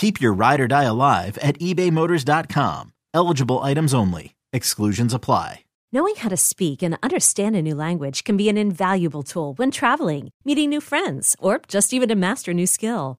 Keep your ride or die alive at ebaymotors.com. Eligible items only. Exclusions apply. Knowing how to speak and understand a new language can be an invaluable tool when traveling, meeting new friends, or just even to master a new skill.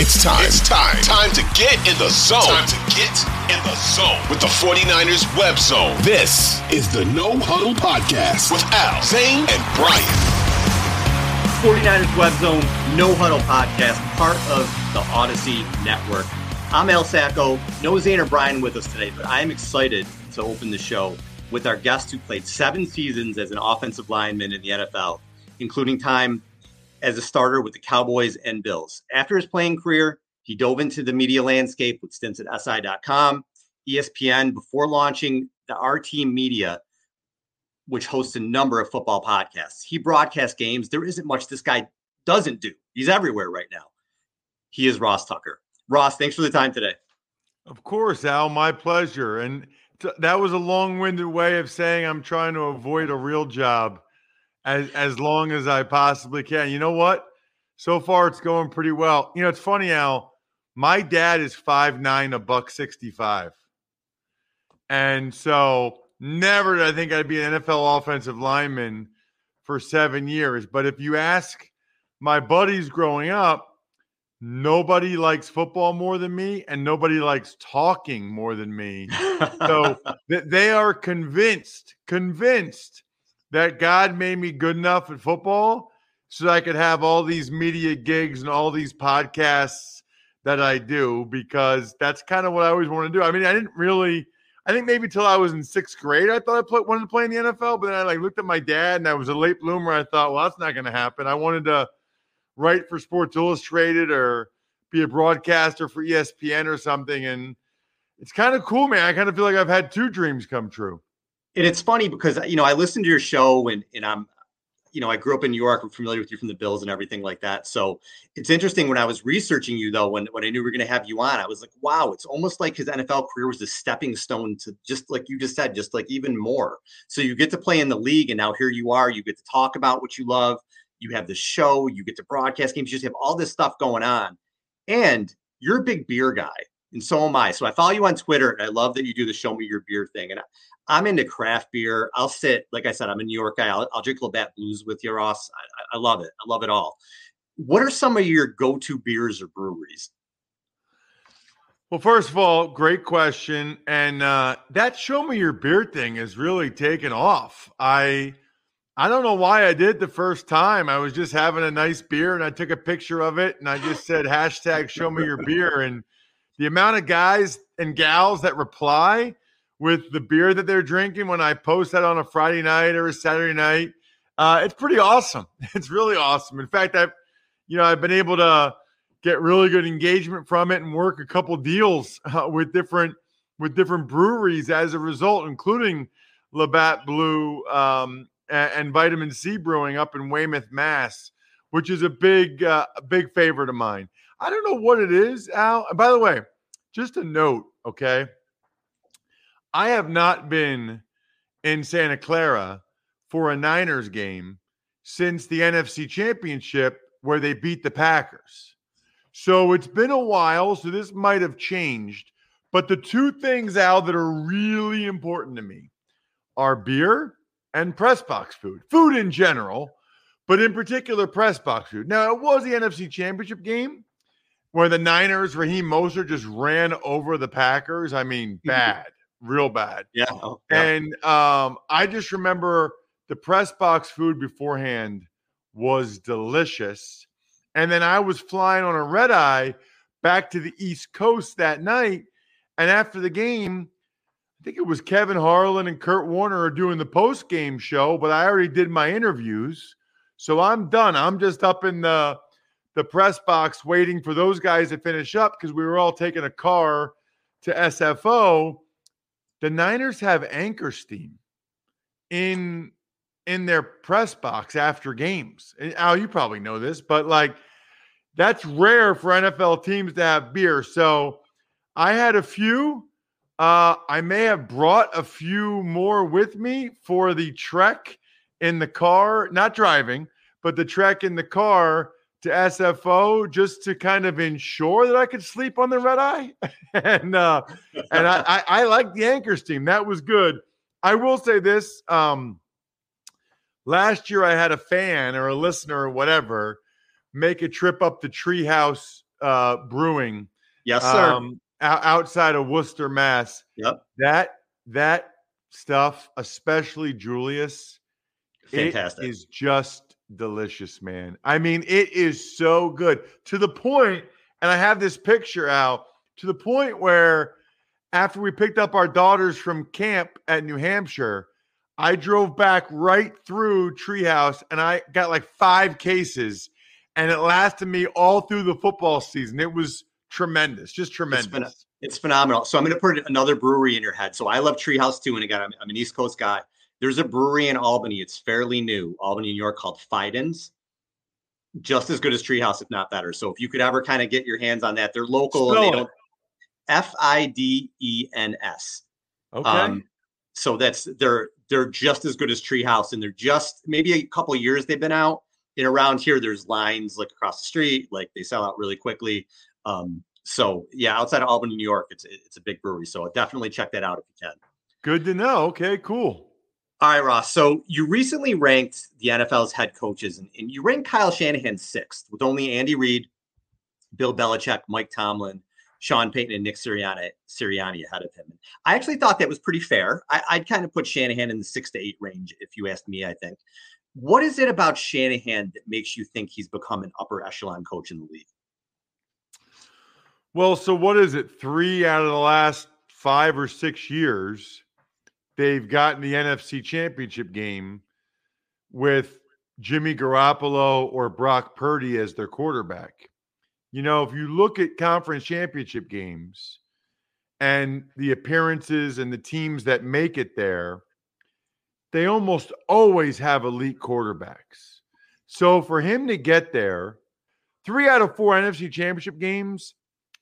It's time. It's time. Time to get in the zone. Time to get in the zone with the 49ers web zone. This is the No Huddle Podcast with Al, Zane, and Brian. 49ers Web Zone No Huddle Podcast, part of the Odyssey Network. I'm Al Sacco. No Zane or Brian with us today, but I am excited to open the show with our guest who played seven seasons as an offensive lineman in the NFL, including time as a starter with the Cowboys and Bills. After his playing career, he dove into the media landscape with stints at SI.com, ESPN, before launching the RT Media, which hosts a number of football podcasts. He broadcasts games. There isn't much this guy doesn't do. He's everywhere right now. He is Ross Tucker. Ross, thanks for the time today. Of course, Al, my pleasure. And that was a long-winded way of saying I'm trying to avoid a real job as as long as I possibly can. You know what? So far, it's going pretty well. You know, it's funny, Al. My dad is five nine, a buck sixty five, and so never did I think I'd be an NFL offensive lineman for seven years. But if you ask my buddies growing up, nobody likes football more than me, and nobody likes talking more than me. so they are convinced, convinced that God made me good enough at football so I could have all these media gigs and all these podcasts that I do because that's kind of what I always want to do. I mean, I didn't really, I think maybe till I was in sixth grade, I thought I wanted to play in the NFL, but then I like looked at my dad and I was a late bloomer. I thought, well, that's not going to happen. I wanted to write for Sports Illustrated or be a broadcaster for ESPN or something. And it's kind of cool, man. I kind of feel like I've had two dreams come true and it's funny because you know I listened to your show and and I'm you know I grew up in New York. I'm familiar with you from the Bills and everything like that. So it's interesting when I was researching you though when when I knew we were going to have you on. I was like, wow, it's almost like his NFL career was a stepping stone to just like you just said, just like even more. So you get to play in the league, and now here you are. You get to talk about what you love. You have the show. You get to broadcast games. You just have all this stuff going on, and you're a big beer guy and so am I. So I follow you on Twitter, and I love that you do the show me your beer thing. And I'm into craft beer. I'll sit, like I said, I'm a New York guy. I'll, I'll drink Labatt Blues with you, Ross. I, I love it. I love it all. What are some of your go-to beers or breweries? Well, first of all, great question. And uh, that show me your beer thing is really taken off. I I don't know why I did the first time. I was just having a nice beer and I took a picture of it and I just said hashtag show me your beer. And the amount of guys and gals that reply with the beer that they're drinking when I post that on a Friday night or a Saturday night. Uh, it's pretty awesome. It's really awesome. In fact, I've you know I've been able to get really good engagement from it and work a couple deals uh, with different with different breweries as a result, including Labatt Blue um, and, and, Vitamin Sea Brewing up in Weymouth, Mass, which is a big, uh, big favorite of mine. I don't know what it is, Al. By the way, just a note, okay? I have not been in Santa Clara for a Niners game since the NFC Championship where they beat the Packers. So it's been a while, so this might have changed. But the two things, Al, that are really important to me are beer and press box food, food in general, but in particular, press box food. Now, it was the NFC Championship game where the Niners, Raheem Mostert just ran over the Packers. I mean, mm-hmm. bad, real bad. Yeah. Oh, yeah. And um, I just remember the press box food beforehand was delicious. And then I was flying on a red eye back to the East Coast that night. And after the game, I think it was Kevin Harlan and Kurt Warner are doing the post game show, but I already did my interviews. So I'm done. I'm just up in the the press box waiting for those guys to finish up because we were all taking a car to SFO. The Niners have Anchor Steam in in their press box after games. And Al, you probably know this, but like that's rare for NFL teams to have beer. So I had a few. Uh, I may have brought a few more with me for the trek in the car, not driving, but the trek in the car to SFO just to kind of ensure that I could sleep on the red eye. and uh, and I, I, I like the Anchor Steam. That was good. I will say this. Um, last year I had a fan or a listener or whatever make a trip up to Treehouse uh, Brewing. Yes, sir. Um, outside of Worcester, Mass. Yep. That that stuff, especially Julius, fantastic. It is just delicious, man. I mean, it is so good to the point, and I have this picture out to the point where after we picked up our daughters from camp at New Hampshire, I drove back right through Treehouse and I got like five cases and it lasted me all through the football season. It was tremendous, just tremendous. It's, it's phenomenal. So I'm going to put another brewery in your head. So I love Treehouse too. And again, I'm, I'm, an East Coast guy. There's a brewery in Albany. It's fairly new, Albany, New York, called Fidens. Just as good as Treehouse, if not better. So if you could ever kind of get your hands on that, they're local Spell and they don't. F I D E N S. Okay. Um, so that's they're they're just as good as Treehouse, and they're just maybe a couple years they've been out. And around here, there's lines like across the street, like they sell out really quickly. Um, so yeah, outside of Albany, New York, it's it's a big brewery. So definitely check that out if you can. Good to know. Okay, cool. All right, Ross. So you recently ranked the NFL's head coaches, and, and you ranked Kyle Shanahan sixth, with only Andy Reid, Bill Belichick, Mike Tomlin, Sean Payton and Nick Sirianni, Sirianni ahead of him. I actually thought that was pretty fair. I, would kind of put Shanahan in the six to eight range, if you asked me, I think. What is it about Shanahan that makes you think he's become an upper echelon coach in the league? Well, so what is it? Three out of the last five or six years, they've gotten the NFC championship game with Jimmy Garoppolo or Brock Purdy as their quarterback. You know, if you look at conference championship games and the appearances and the teams that make it there, they almost always have elite quarterbacks. So for him to get there, three out of four NFC championship games,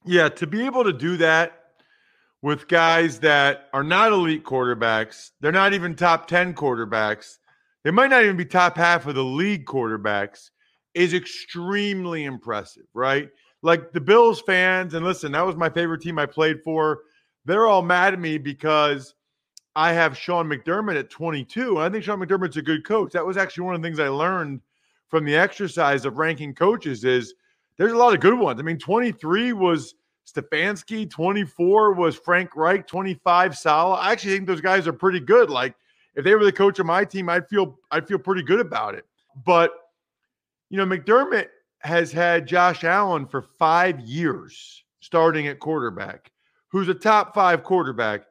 yeah, to be able to do that with guys that are not elite quarterbacks, they're not even top 10 quarterbacks, they might not even be top half of the league quarterbacks is extremely impressive, right? Like the Bills fans, and listen, that was my favorite team I played for. They're all mad at me because I have Sean McDermott at 22. And I think Sean McDermott's a good coach. That was actually one of the things I learned from the exercise of ranking coaches is there's a lot of good ones. I mean, 23 was Stefanski, 24 was Frank Reich, 25 Saleh. I actually think those guys are pretty good. Like if they were the coach of my team, I'd feel I'd feel pretty good about it. But you know, McDermott has had Josh Allen for five years starting at quarterback, who's a top five quarterback.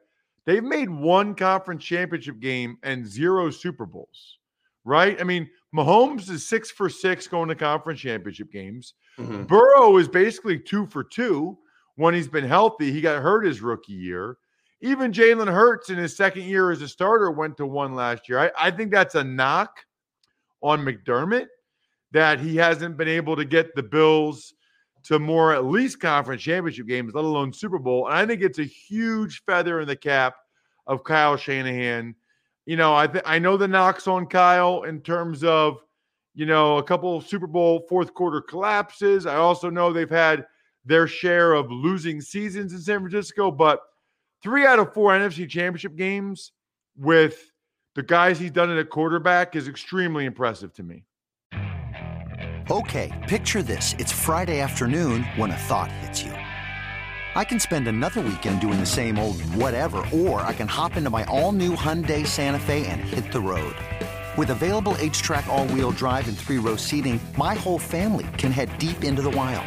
They've made one conference championship game and zero Super Bowls, right? I mean, Mahomes is six for six going to conference championship games. Mm-hmm. Burrow is basically two for two when he's been healthy. He got hurt his rookie year. Even Jalen Hurts in his second year as a starter went to one last year. I, I think that's a knock on McDermott that he hasn't been able to get the Bills to more at least conference championship games, let alone Super Bowl. And I think it's a huge feather in the cap of Kyle Shanahan. You know, I th- I know the knocks on Kyle in terms of, you know, a couple Super Bowl fourth quarter collapses. I also know they've had their share of losing seasons in San Francisco, but three out of four NFC championship games with the guys he's done at a quarterback is extremely impressive to me. Okay, picture this. It's Friday afternoon when a thought hits you. I can spend another weekend doing the same old whatever, or I can hop into my all new Hyundai Santa Fe and hit the road. With available HTRAC, all wheel drive, and three row seating, my whole family can head deep into the wild.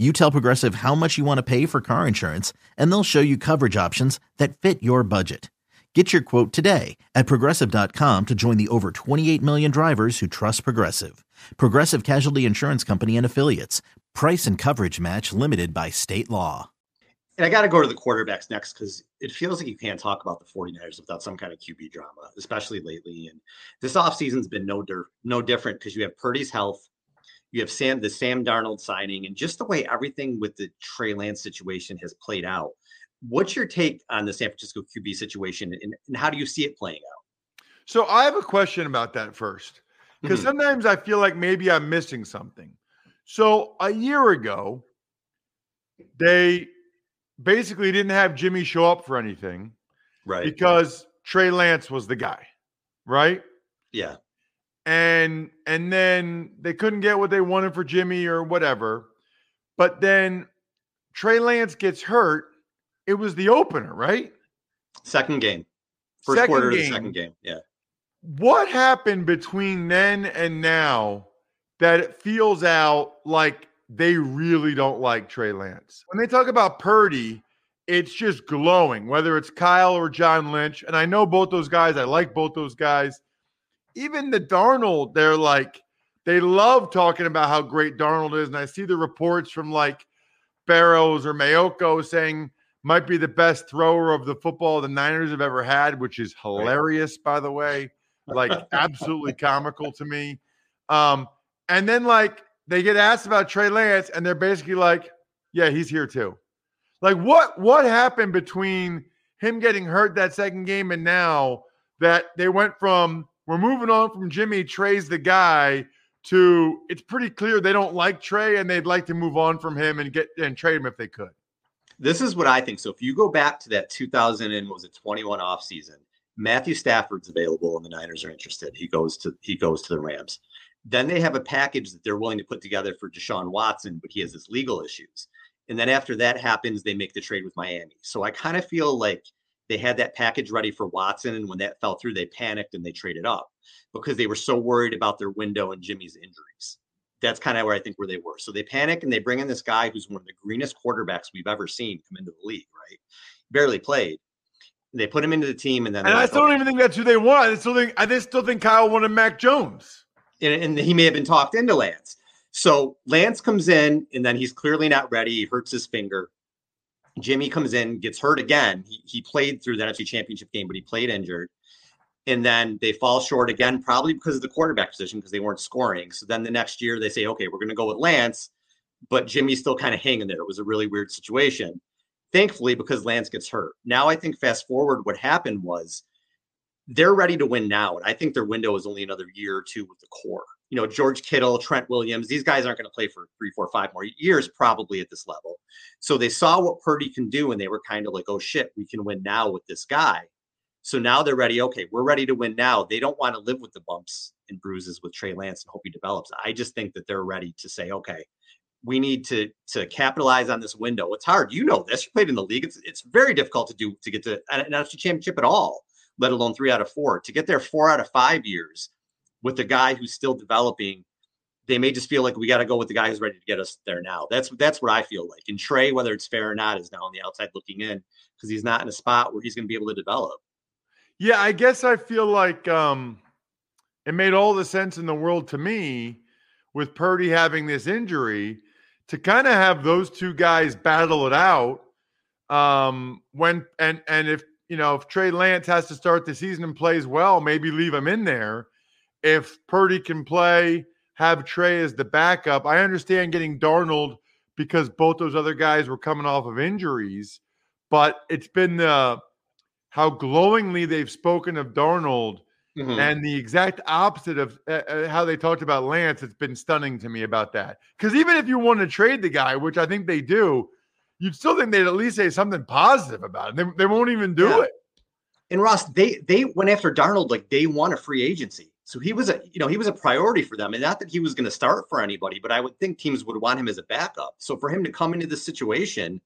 You tell Progressive how much you want to pay for car insurance, and they'll show you coverage options that fit your budget. Get your quote today at progressive.com to join the over 28 million drivers who trust Progressive. Progressive Casualty Insurance Company and Affiliates. Price and coverage match limited by state law. And I got to go to the quarterbacks next because it feels like you can't talk about the 49ers without some kind of QB drama, especially lately. And this offseason's been no, no different because you have Purdy's health, you have Sam the Sam Darnold signing, and just the way everything with the Trey Lance situation has played out. What's your take on the San Francisco QB situation, and, and how do you see it playing out? So I have a question about that first, because mm-hmm. sometimes I feel like maybe I'm missing something. So a year ago, they basically didn't have Jimmy show up for anything, right? Because Trey Lance was the guy, right? Yeah and and then they couldn't get what they wanted for Jimmy or whatever. But then Trey Lance gets hurt. It was the opener, right? Second game. First second quarter game. of the second game. Yeah. What happened between then and now that it feels out like they really don't like Trey Lance? When they talk about Purdy, it's just glowing, whether it's Kyle or John Lynch. And I know both those guys. I like both those guys even the Darnold, they're like, they love talking about how great Darnold is. And I see the reports from like Barrows or Maiocco saying might be the best thrower of the football the Niners have ever had, which is hilarious, by the way. Like absolutely comical to me. Um, and then like they get asked about Trey Lance, and they're basically like, Yeah, he's here too. Like, what what happened between him getting hurt that second game and now that they went from we're moving on from Jimmy. Trey's the guy. To it's pretty clear they don't like Trey and they'd like to move on from him and get and trade him if they could. This is what I think. So if you go back to that 2000 and was it 21 off season, Matthew Stafford's available and the Niners are interested. He goes to he goes to the Rams. Then they have a package that they're willing to put together for Deshaun Watson, but he has his legal issues. And then after that happens, they make the trade with Miami. So I kind of feel like they had that package ready for Watson. And when that fell through, they panicked and they traded up because they were so worried about their window and Jimmy's injuries. That's kind of where I think where they were. So they panic and they bring in this guy who's one of the greenest quarterbacks we've ever seen come into the league, right? Barely played. They put him into the team, and then and I still don't even think that's who they want. I still think I still think Kyle wanted Mac Jones, and, and he may have been talked into Lance. So Lance comes in, and then he's clearly not ready. He hurts his finger. Jimmy comes in, gets hurt again. He, he played through the NFC Championship game, but he played injured. And then they fall short again, probably because of the quarterback position, because they weren't scoring. So then the next year they say, okay, we're going to go with Lance, but Jimmy's still kind of hanging there. It was a really weird situation. Thankfully, because Lance gets hurt. Now I think fast forward, what happened was they're ready to win now. And I think their window is only another year or two with the core you know, George Kittle, Trent Williams, these guys aren't going to play for three, four, five more years, probably at this level. So they saw what Purdy can do, and they were kind of like, oh shit, we can win now with this guy. So now they're ready. Okay, we're ready to win now. They don't want to live with the bumps and bruises with Trey Lance and hope he develops. I just think that they're ready to say, okay, we need to to capitalize on this window. It's hard. You know this. You played in the league. It's it's very difficult to do to get to an NFC championship at all let alone three out of four. To get there four out of five years with a guy who's still developing, they may just feel like we got to go with the guy who's ready to get us there now. That's that's what I feel like. And Trey, whether it's fair or not, is now on the outside looking in because he's not in a spot where he's going to be able to develop. Yeah, I guess I feel like um, it made all the sense in the world to me with Purdy having this injury to kind of have those two guys battle it out. Um, when and and if you know if Trey Lance has to start the season and plays well, maybe leave him in there. If Purdy can play have Trey as the backup. I understand getting Darnold because both those other guys were coming off of injuries, but it's been the how glowingly they've spoken of Darnold mm-hmm. and the exact opposite of uh, uh, how they talked about Lance. It's been stunning to me about that. Because even if you want to trade the guy, which I think they do, you'd still think they'd at least say something positive about it. They, they won't even do yeah. it. And Ross, they they went after Darnold like day one of free agency. So he was a, you know, he was a priority for them. And not that he was going to start for anybody, but I would think teams would want him as a backup. So for him to come into this situation,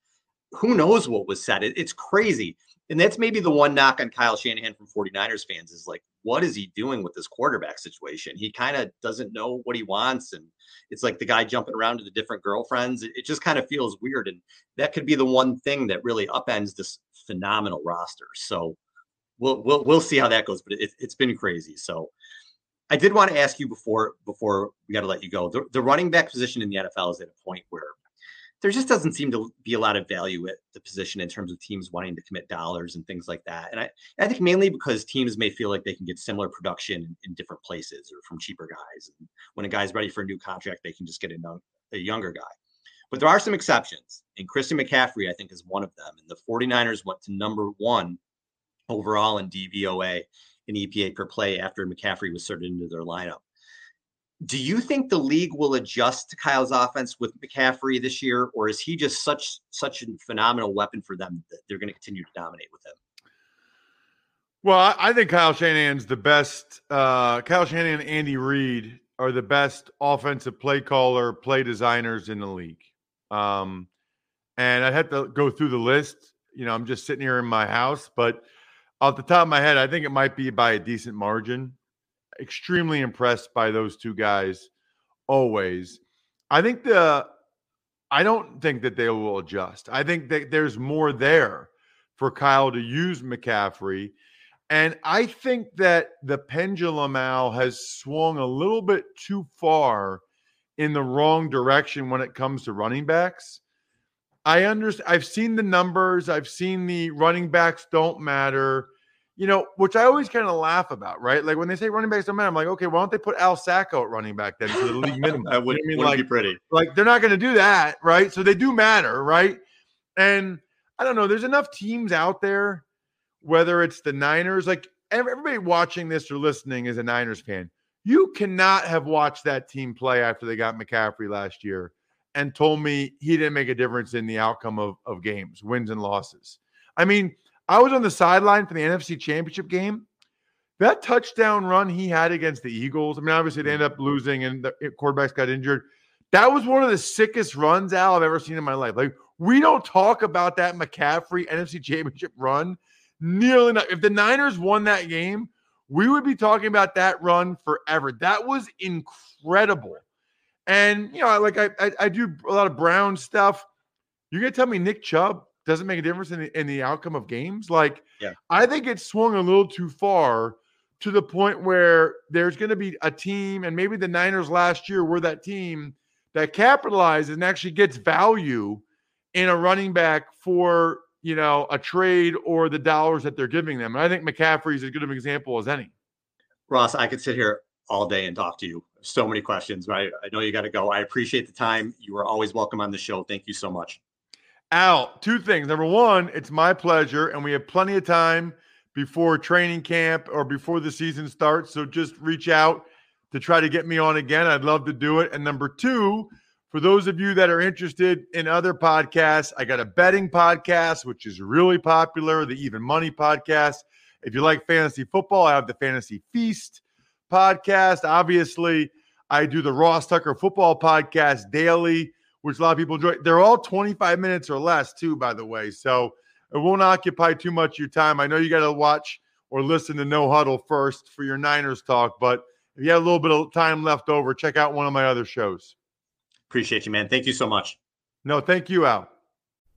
who knows what was said? It, it's crazy. And that's maybe the one knock on Kyle Shanahan from 49ers fans is like, what is he doing with this quarterback situation? He kind of doesn't know what he wants. And it's like the guy jumping around to the different girlfriends. It, it just kind of feels weird. And that could be the one thing that really upends this phenomenal roster. So we'll, we'll, we'll see how that goes, but it, it's been crazy. So I did want to ask you before before we got to let you go. The, the running back position in the NFL is at a point where there just doesn't seem to be a lot of value at the position in terms of teams wanting to commit dollars and things like that. And I, I think mainly because teams may feel like they can get similar production in, different places or from cheaper guys. And when a guy's ready for a new contract, they can just get a, a younger guy. But there are some exceptions. And Christian McCaffrey, I think, is one of them. And the 49ers went to number one overall in DVOA in EPA per play after McCaffrey was sorted into their lineup. Do you think the league will adjust to Kyle's offense with McCaffrey this year, or is he just such such a phenomenal weapon for them that they're going to continue to dominate with him? Well, I think Kyle Shanahan's the best. Uh, Kyle Shanahan and Andy Reid are the best offensive play caller, play designers in the league. Um, and I'd have to go through the list. You know, I'm just sitting here in my house, but off the top of my head, I think it might be by a decent margin. Extremely impressed by those two guys always. I think the I don't think that they will adjust. I think that there's more there for Kyle to use McCaffrey. And I think that the pendulum, Al, has swung a little bit too far in the wrong direction when it comes to running backs. I understand. I've seen the numbers. I've seen the running backs don't matter. You know, which I always kind of laugh about, right? Like when they say running backs don't matter, I'm like, okay, why don't they put Al Sacco at running back then for the league minimum? that would, you know I mean? like, be pretty. Like they're not going to do that, right? So they do matter, right? And I don't know. There's enough teams out there, whether it's the Niners, like everybody watching this or listening is a Niners fan. You cannot have watched that team play after they got McCaffrey last year and told me he didn't make a difference in the outcome of, of games, wins and losses. I mean, I was on the sideline for the NFC Championship game. That touchdown run he had against the Eagles, I mean, obviously they ended up losing and the quarterbacks got injured. That was one of the sickest runs, Al, I've ever seen in my life. Like, we don't talk about that McCaffrey NFC Championship run nearly enough. If the Niners won that game, we would be talking about that run forever. That was incredible. And you know, like I, I, I do a lot of Brown stuff. You're gonna tell me Nick Chubb doesn't make a difference in the, in the outcome of games? Like, yeah. I think it's swung a little too far to the point where there's going to be a team, and maybe the Niners last year were that team that capitalizes and actually gets value in a running back for you know a trade or the dollars that they're giving them. And I think McCaffrey is as good of an example as any. Ross, I could sit here all day and talk to you. So many questions, right? I know you got to go. I appreciate the time. You are always welcome on the show. Thank you so much. Al, two things. Number one, it's my pleasure, and we have plenty of time before training camp or before the season starts. So just reach out to try to get me on again. I'd love to do it. And number two, for those of you that are interested in other podcasts, I got a betting podcast, which is really popular, the Even Money podcast. If you like fantasy football, I have the Fantasy Feast podcast. Obviously, I do the Ross Tucker football podcast daily, which a lot of people enjoy. They're all 25 minutes or less, too, by the way. So it won't occupy too much of your time. I know you got to watch or listen to No Huddle first for your Niners talk. But if you have a little bit of time left over, check out one of my other shows. Appreciate you, man. Thank you so much. No, thank you, Al.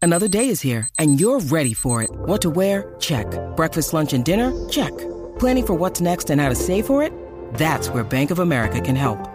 Another day is here, and you're ready for it. What to wear? Check. Breakfast, lunch, and dinner? Check. Planning for what's next and how to save for it? That's where Bank of America can help.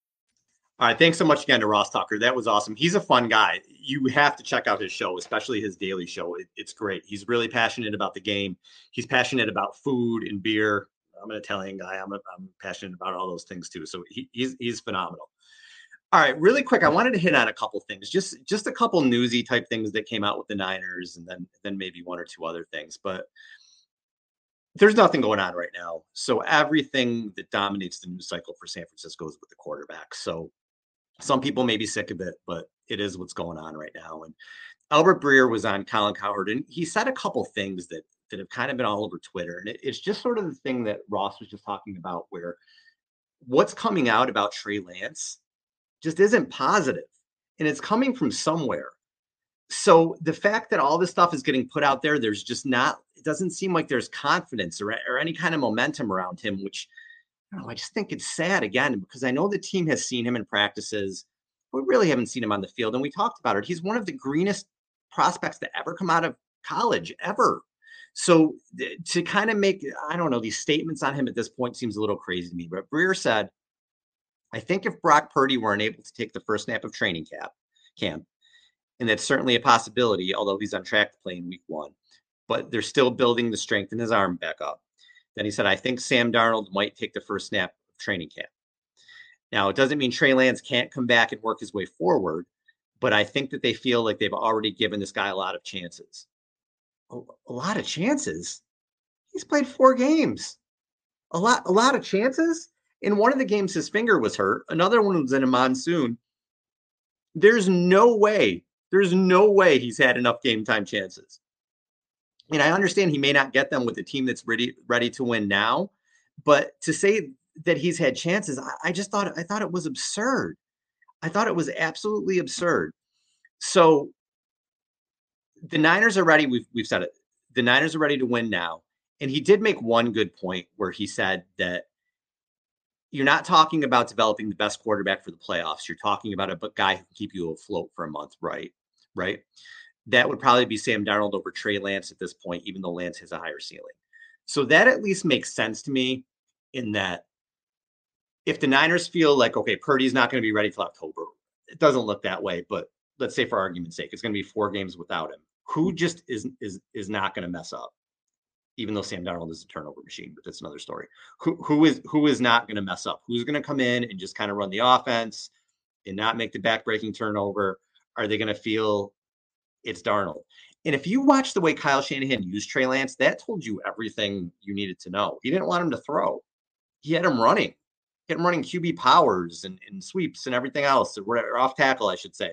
All right. Thanks so much again to Ross Tucker. That was awesome. He's a fun guy. You have to check out his show, especially his daily show. It, it's great. He's really passionate about the game. He's passionate about food and beer. I'm an Italian guy. I'm, a, I'm passionate about all those things too. So he, he's he's phenomenal. All right, really quick, I wanted to hit on a couple things, just just a couple newsy type things that came out with the Niners, and then then maybe one or two other things. But there's nothing going on right now. So everything that dominates the news cycle for San Francisco is with the quarterback. So some people may be sick of it, but it is what's going on right now. And Albert Breer was on Colin Cowherd, and he said a couple things that that have kind of been all over Twitter. And it, it's just sort of the thing that Ross was just talking about, where what's coming out about Trey Lance just isn't positive, and it's coming from somewhere. So the fact that all this stuff is getting put out there, there's just not. It doesn't seem like there's confidence or, or any kind of momentum around him, which know, I just think it's sad again because I know the team has seen him in practices. We really haven't seen him on the field, and we talked about it. He's one of the greenest prospects to ever come out of college, ever. So to kind of make, I don't know, these statements on him at this point seems a little crazy to me. But Breer said, I think if Brock Purdy were unable to take the first snap of training camp, camp, and that's certainly a possibility, although he's on track to play in week one, but they're still building the strength in his arm back up. Then he said, I think Sam Darnold might take the first snap of training camp. Now, it doesn't mean Trey Lance can't come back and work his way forward, but I think that they feel like they've already given this guy a lot of chances. A, a lot of chances? He's played four games. A lot, a lot of chances. In one of the games, his finger was hurt. Another one was in a monsoon. There's no way, there's no way he's had enough game time chances and I understand he may not get them with a team that's ready ready to win now, but to say that he's had chances, I, I just thought I thought it was absurd. I thought it was absolutely absurd. So the Niners are ready. We've we've said it. The Niners are ready to win now. And he did make one good point where he said that you're not talking about developing the best quarterback for the playoffs. You're talking about a guy who can keep you afloat for a month, right? Right that would probably be Sam Darnold over Trey Lance at this point, even though Lance has a higher ceiling. So that at least makes sense to me in that if the Niners feel like, okay, Purdy's not going to be ready till October, it doesn't look that way, but let's say for argument's sake, it's going to be four games without him. Who just is is is not going to mess up? Even though Sam Darnold is a turnover machine, but that's another story. Who who is who is not going to mess up? Who's going to come in and just kind of run the offense and not make the backbreaking turnover? Are they going to feel it's Darnold. And if you watch the way Kyle Shanahan used Trey Lance, that told you everything you needed to know. He didn't want him to throw. He had him running. He had him running QB powers and, and sweeps and everything else, or whatever, off tackle, I should say.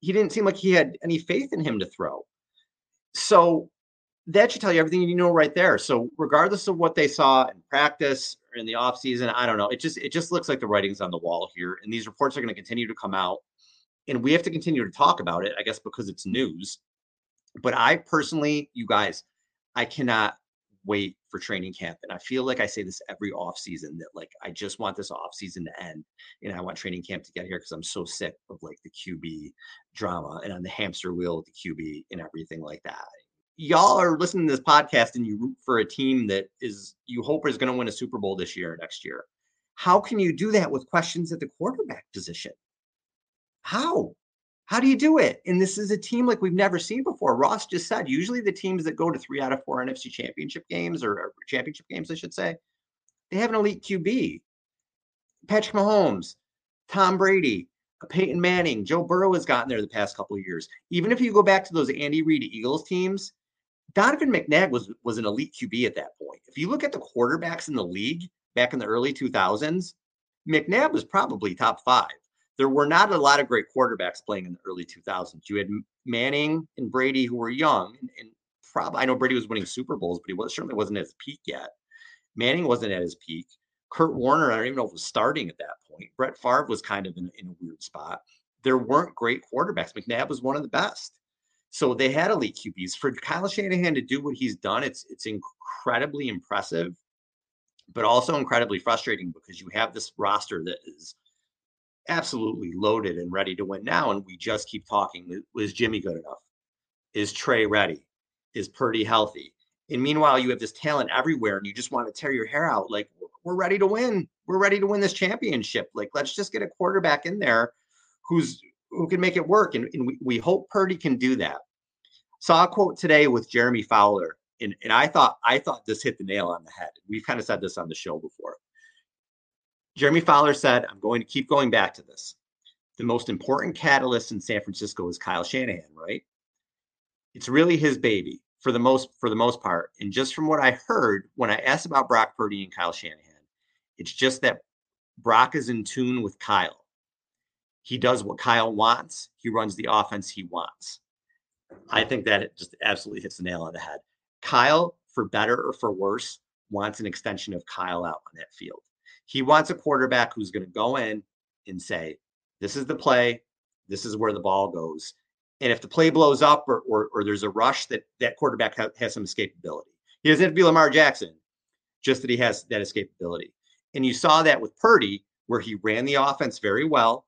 He didn't seem like he had any faith in him to throw. So that should tell you everything you know right there. So regardless of what they saw in practice or in the offseason, I don't know. It just it just looks like the writing's on the wall here. And these reports are going to continue to come out and we have to continue to talk about it, I guess, because it's news. But I personally, you guys, I cannot wait for training camp. And I feel like I say this every off season that like I just want this off season to end. And I want training camp to get here because I'm so sick of like the QB drama and on the hamster wheel the QB and everything like that. Y'all are listening to this podcast and you root for a team that is you hope is going to win a Super Bowl this year or next year. How can you do that with questions at the quarterback position? How? How do you do it? And this is a team like we've never seen before. Ross just said usually the teams that go to three out of four NFC championship games or, championship games, I should say, they have an elite QB. Patrick Mahomes, Tom Brady, Peyton Manning, Joe Burrow has gotten there the past couple of years. Even if you go back to those Andy Reid Eagles teams, Donovan McNabb was was an elite QB at that point. If you look at the quarterbacks in the league back in the early 2000s, McNabb was probably top five there were not a lot of great quarterbacks playing in the early 2000s. You had Manning and Brady who were young, and, and probably I know Brady was winning Super Bowls, but he was certainly wasn't at his peak yet. Manning wasn't at his peak. Kurt Warner, I don't even know if was starting at that point. Brett Favre was kind of in, in a weird spot. There weren't great quarterbacks. McNabb was one of the best. So they had elite QBs. For Kyle Shanahan to do what he's done, it's it's incredibly impressive, but also incredibly frustrating because you have this roster that is absolutely loaded and ready to win now. And we just keep talking. Was Jimmy good enough? Is Trey ready? Is Purdy healthy? And meanwhile, you have this talent everywhere and you just want to tear your hair out. Like, we're ready to win. We're ready to win this championship. Like, let's just get a quarterback in there who's who can make it work. And, and we, we hope Purdy can do that. Saw a quote today with Jeremy Fowler. And, and I thought I thought this hit the nail on the head. We've kind of said this on the show before. Jeremy Fowler said, I'm going to keep going back to this. The most important catalyst in San Francisco is Kyle Shanahan, right? It's really his baby for the most for the most part. And just from what I heard when I asked about Brock Purdy and Kyle Shanahan, it's just that Brock is in tune with Kyle. He does what Kyle wants. He runs the offense he wants. I think that it just absolutely hits the nail on the head. Kyle, for better or for worse, wants an extension of Kyle out on that field. He wants a quarterback who's going to go in and say, This is the play, this is where the ball goes. And if the play blows up or, or, or there's a rush, that that quarterback ha- has some escapability. He doesn't have to be Lamar Jackson, just that he has that escapability. And you saw that with Purdy, where he ran the offense very well.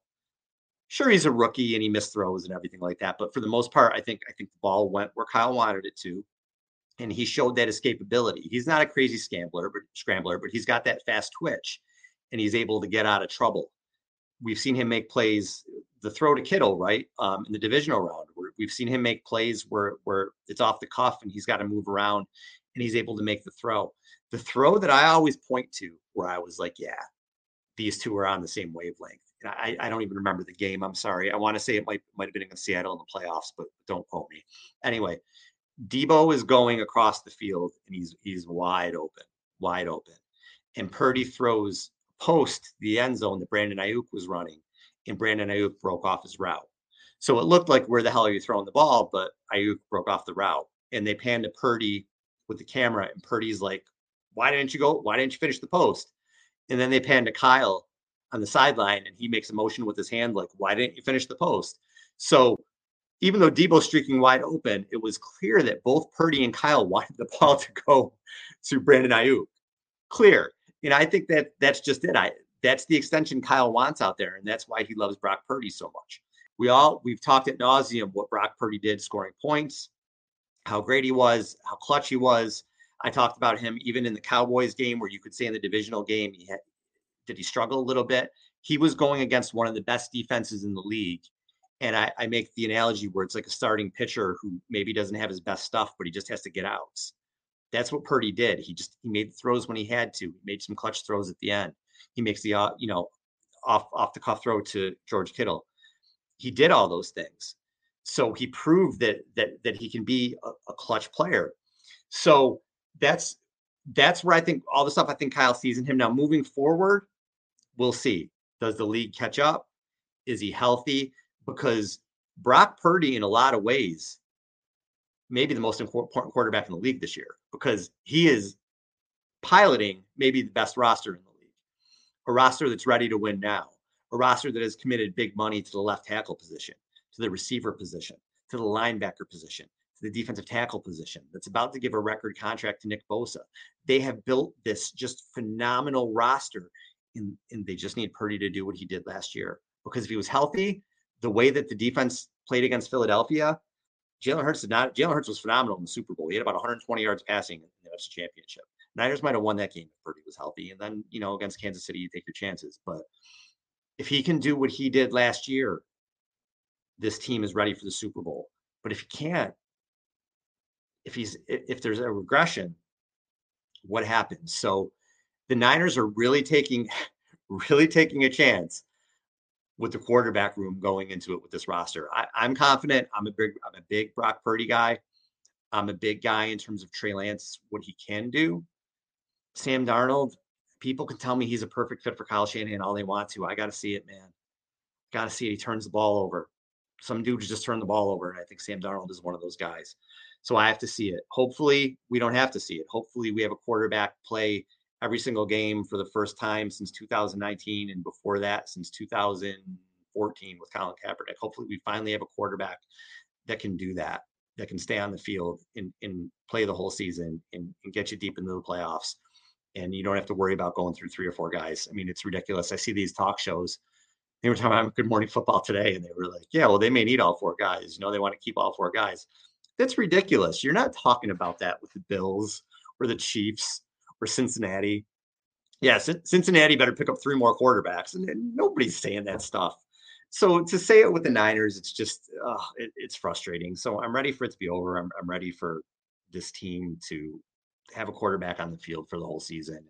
Sure, he's a rookie and he missed throws and everything like that. But for the most part, I think I think the ball went where Kyle wanted it to and he showed that escapability. He's not a crazy scrambler, but scrambler, but he's got that fast twitch and he's able to get out of trouble. We've seen him make plays, the throw to Kittle, right? Um, in the divisional round, we've seen him make plays where where it's off the cuff and he's got to move around and he's able to make the throw. The throw that I always point to where I was like, yeah, these two are on the same wavelength. And I, I don't even remember the game. I'm sorry. I want to say it might might have been against Seattle in the playoffs, but don't quote me. Anyway, Deebo is going across the field and he's he's wide open, wide open. And Purdy throws post the end zone that Brandon Aiyuk was running, and Brandon Aiyuk broke off his route. So it looked like where the hell are you throwing the ball? But Aiyuk broke off the route, and they panned to Purdy with the camera, and Purdy's like, "Why didn't you go? Why didn't you finish the post?" And then they panned to Kyle on the sideline, and he makes a motion with his hand like, "Why didn't you finish the post?" So even though Deebo's streaking wide open, it was clear that both Purdy and Kyle wanted the ball to go to Brandon Aiyuk. Clear you know, I think that that's just it. I that's the extension Kyle wants out there, and that's why he loves Brock Purdy so much. We all we've talked at nauseum what Brock Purdy did scoring points, how great he was, how clutch he was. I talked about him even in the Cowboys game where you could say in the divisional game he had did he struggle a little bit. He was going against one of the best defenses in the league. And I, I make the analogy where it's like a starting pitcher who maybe doesn't have his best stuff, but he just has to get outs. That's what Purdy did. He just he made throws when he had to. He made some clutch throws at the end. He makes the uh, you know off off the cuff throw to George Kittle. He did all those things. So he proved that that that he can be a, a clutch player. So that's that's where I think all the stuff I think Kyle sees in him now. Moving forward, we'll see. Does the league catch up? Is he healthy? Because Brock Purdy, in a lot of ways, maybe the most important quarterback in the league this year because he is piloting maybe the best roster in the league, a roster that's ready to win now, a roster that has committed big money to the left tackle position, to the receiver position, to the linebacker position, to the defensive tackle position, that's about to give a record contract to Nick Bosa. They have built this just phenomenal roster, and, and they just need Purdy to do what he did last year. Because if he was healthy, the way that the defense played against Philadelphia, Jalen Hurts did not. Jalen Hurts was phenomenal in the Super Bowl. He had about 120 yards passing in the NFC Championship. Niners might have won that game if Purdy was healthy, and then you know against Kansas City, you take your chances. But if he can do what he did last year, this team is ready for the Super Bowl. But if he can't, if he's if there's a regression, what happens? So the Niners are really taking really taking a chance with the quarterback room going into it with this roster. I, am confident. I'm a big I'm a big Brock Purdy guy. I'm a big guy in terms of Trey Lance, what he can do. Sam Darnold, people can tell me he's a perfect fit for Kyle Shanahan all they want to. I got to see it, man. Got to see it. He turns the ball over. Some dudes just turn the ball over, and I think Sam Darnold is one of those guys. So I have to see it. Hopefully, we don't have to see it. Hopefully, we have a quarterback play every single game for the first time since 2019, and before that, since 2014 with Colin Kaepernick. Hopefully, we finally have a quarterback that can do that, that can stay on the field and, and play the whole season and, and get you deep into the playoffs. And you don't have to worry about going through three or four guys. I mean, it's ridiculous. I see these talk shows they were talking about Good Morning Football today, and they were like, "Yeah, well, they may need all four guys. You know, they want to keep all four guys." That's ridiculous. You're not talking about that with the Bills or the Chiefs or Cincinnati. Yeah, Cincinnati better pick up three more quarterbacks, and nobody's saying that stuff. So to say it with the Niners, it's just uh, it, it's frustrating. So I'm ready for it to be over. I'm, I'm ready for this team to have a quarterback on the field for the whole season,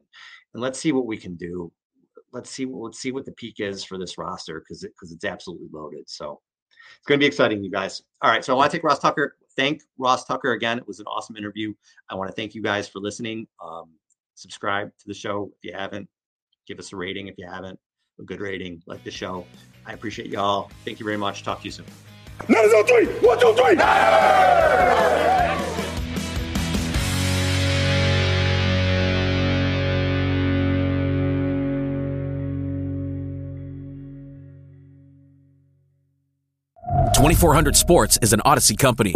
and let's see what we can do let's see let's see what the peak is for this roster because it, because it's absolutely loaded. So it's going to be exciting, you guys. All right, so I want to take Ross Tucker. Thank Ross Tucker again. It was an awesome interview. I want to thank you guys for listening. Um, subscribe to the show if you haven't. Give us a rating if you haven't. A good rating, like the show. I appreciate y'all. Thank you very much. Talk to you soon. three. One, two, three. 2400 Sports is an Audacy company.